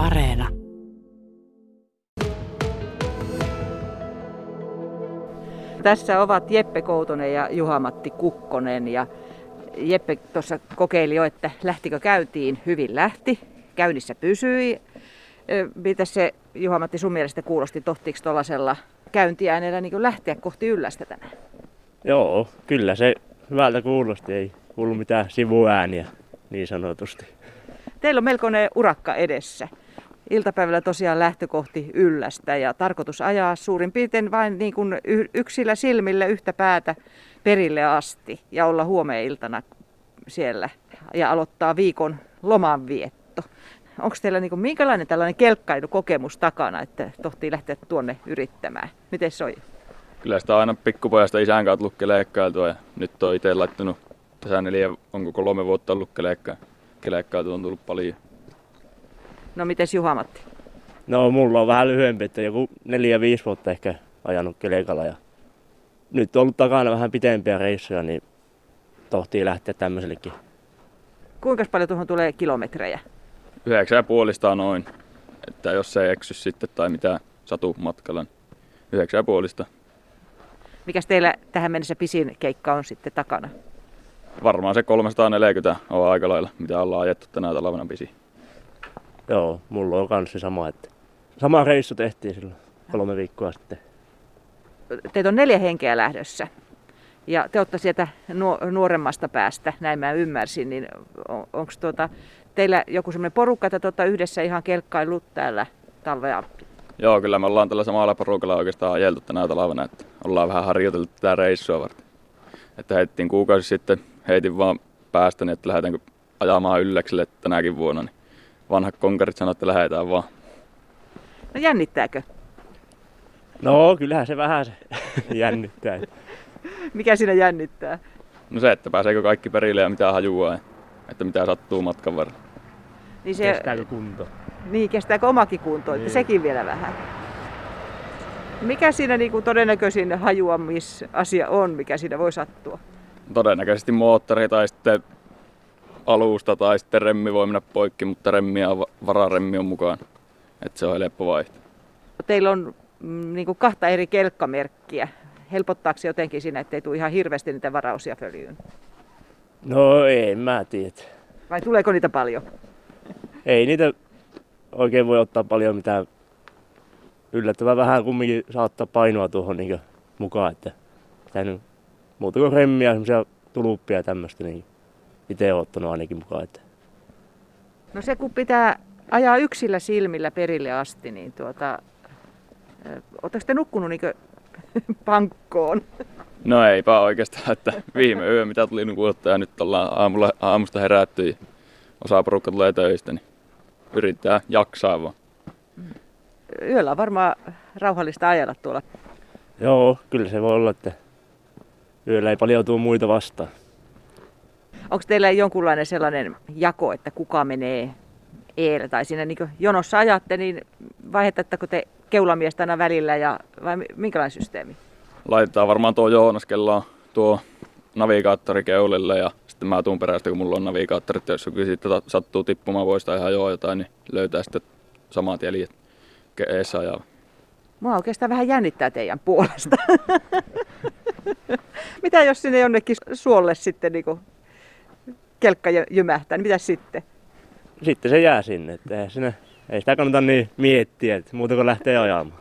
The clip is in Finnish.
Areena. Tässä ovat Jeppe Koutonen ja Juha-Matti Kukkonen. Ja Jeppe tuossa kokeili jo, että lähtikö käyntiin. Hyvin lähti. Käynnissä pysyi. Mitä se Juha-Matti sun mielestä kuulosti? Tohtiiko tuollaisella käyntiäänellä niin lähteä kohti yllästä tänään? Joo, kyllä se hyvältä kuulosti. Ei kuulu mitään sivuääniä niin sanotusti. Teillä on melkoinen urakka edessä. Iltapäivällä tosiaan lähtökohti yllästä ja tarkoitus ajaa suurin piirtein vain niin kuin yksillä silmillä yhtä päätä perille asti ja olla huomeen iltana siellä ja aloittaa viikon lomanvietto. Onko teillä niin kuin, minkälainen tällainen kelkkailukokemus takana, että tohtii lähteä tuonne yrittämään? Miten se on? Kyllä sitä aina pikkupojasta isän kautta lukkeleikkailtua ja nyt on itse laittanut tässä neljä, onko kolme vuotta ollut kelekkailtua, on tullut paljon. No mites Juha-Matti? No mulla on vähän lyhyempi, että joku neljä, viisi vuotta ehkä ajanut kelekalla ja nyt on ollut takana vähän pitempiä reissuja, niin tohtii lähteä tämmöisellekin. Kuinka paljon tuohon tulee kilometrejä? Yhdeksän puolista noin. Että jos se ei eksy sitten tai mitä satu matkalla, niin yhdeksän puolista. Mikäs teillä tähän mennessä pisin keikka on sitten takana? Varmaan se 340 on aika lailla, mitä ollaan ajettu tänä talvena pisi. Joo, mulla on kanssa sama, että sama reissu tehtiin silloin kolme viikkoa sitten. Teitä on neljä henkeä lähdössä. Ja te olette sieltä nuoremmasta päästä, näin mä ymmärsin, niin on, onko tuota, teillä joku semmoinen porukka, että tuota yhdessä ihan kelkkailut täällä talvea? Joo, kyllä me ollaan tällä samalla porukalla oikeastaan ajeltu tänä talvena, että ollaan vähän harjoiteltu tätä reissua varten. Että heitettiin kuukausi sitten, heitin vaan päästäni, että lähdetäänkö ajamaan ylläkselle tänäkin vuonna, niin vanhat konkarit sanoivat, että lähdetään vaan. No jännittääkö? No kyllähän se vähän se jännittää. Mikä siinä jännittää? No se, että pääseekö kaikki perille ja mitä hajuaa, että mitä sattuu matkan varrella. Niin se... Kestääkö kunto? Niin, kestääkö omakin kunto, niin. että sekin vielä vähän. Mikä siinä niin kuin todennäköisin hajuamisasia on, mikä siinä voi sattua? Todennäköisesti moottori tai sitten alusta tai sitten remmi voi mennä poikki, mutta remmi ja vararemmi on mukaan. Että se on helppo vaihto. Teillä on mm, niin kuin kahta eri kelkkamerkkiä. Helpottaako se jotenkin siinä, ettei tule ihan hirveästi niitä varausia följyyn? No ei, mä tiedä. Vai tuleeko niitä paljon? Ei niitä oikein voi ottaa paljon mitään. Yllättävän vähän kumminkin saattaa painoa tuohon niin mukaan, että nyt muuta kuin remmiä, semmoisia tuluppia ja tämmöistä, niin itse olen ottanut ainakin mukaan. Että. No se kun pitää ajaa yksillä silmillä perille asti, niin tuota, Oletteko te nukkunut niin pankkoon? No eipä oikeastaan, että viime yö mitä tuli nukuttaa ja nyt ollaan aamulla, aamusta herätty ja osa porukka tulee töistä, niin yrittää jaksaa vaan. Yöllä on varmaan rauhallista ajella tuolla. Joo, kyllä se voi olla, että yöllä ei paljon tuu muita vastaan. Onko teillä jonkunlainen sellainen jako, että kuka menee eellä tai siinä niin jonossa ajatte, niin vaihdatteko te keulamiestä aina välillä ja, vai minkälainen systeemi? Laitetaan varmaan tuo Joonas, kello on tuo navigaattori keulille ja sitten mä tuun perästä, kun mulla on navigaattorit, jos joku sitten sattuu tippumaan poista ihan joo jotain, niin löytää sitten samat jäljet eessä ajaa. Mua oikeastaan vähän jännittää teidän puolesta. Mitä jos sinne jonnekin suolle sitten niin kelkka jymähtää, niin mitä sitten? Sitten se jää sinne, että ei, sinne, ei sitä kannata niin miettiä, että muuta kuin lähtee ajamaan.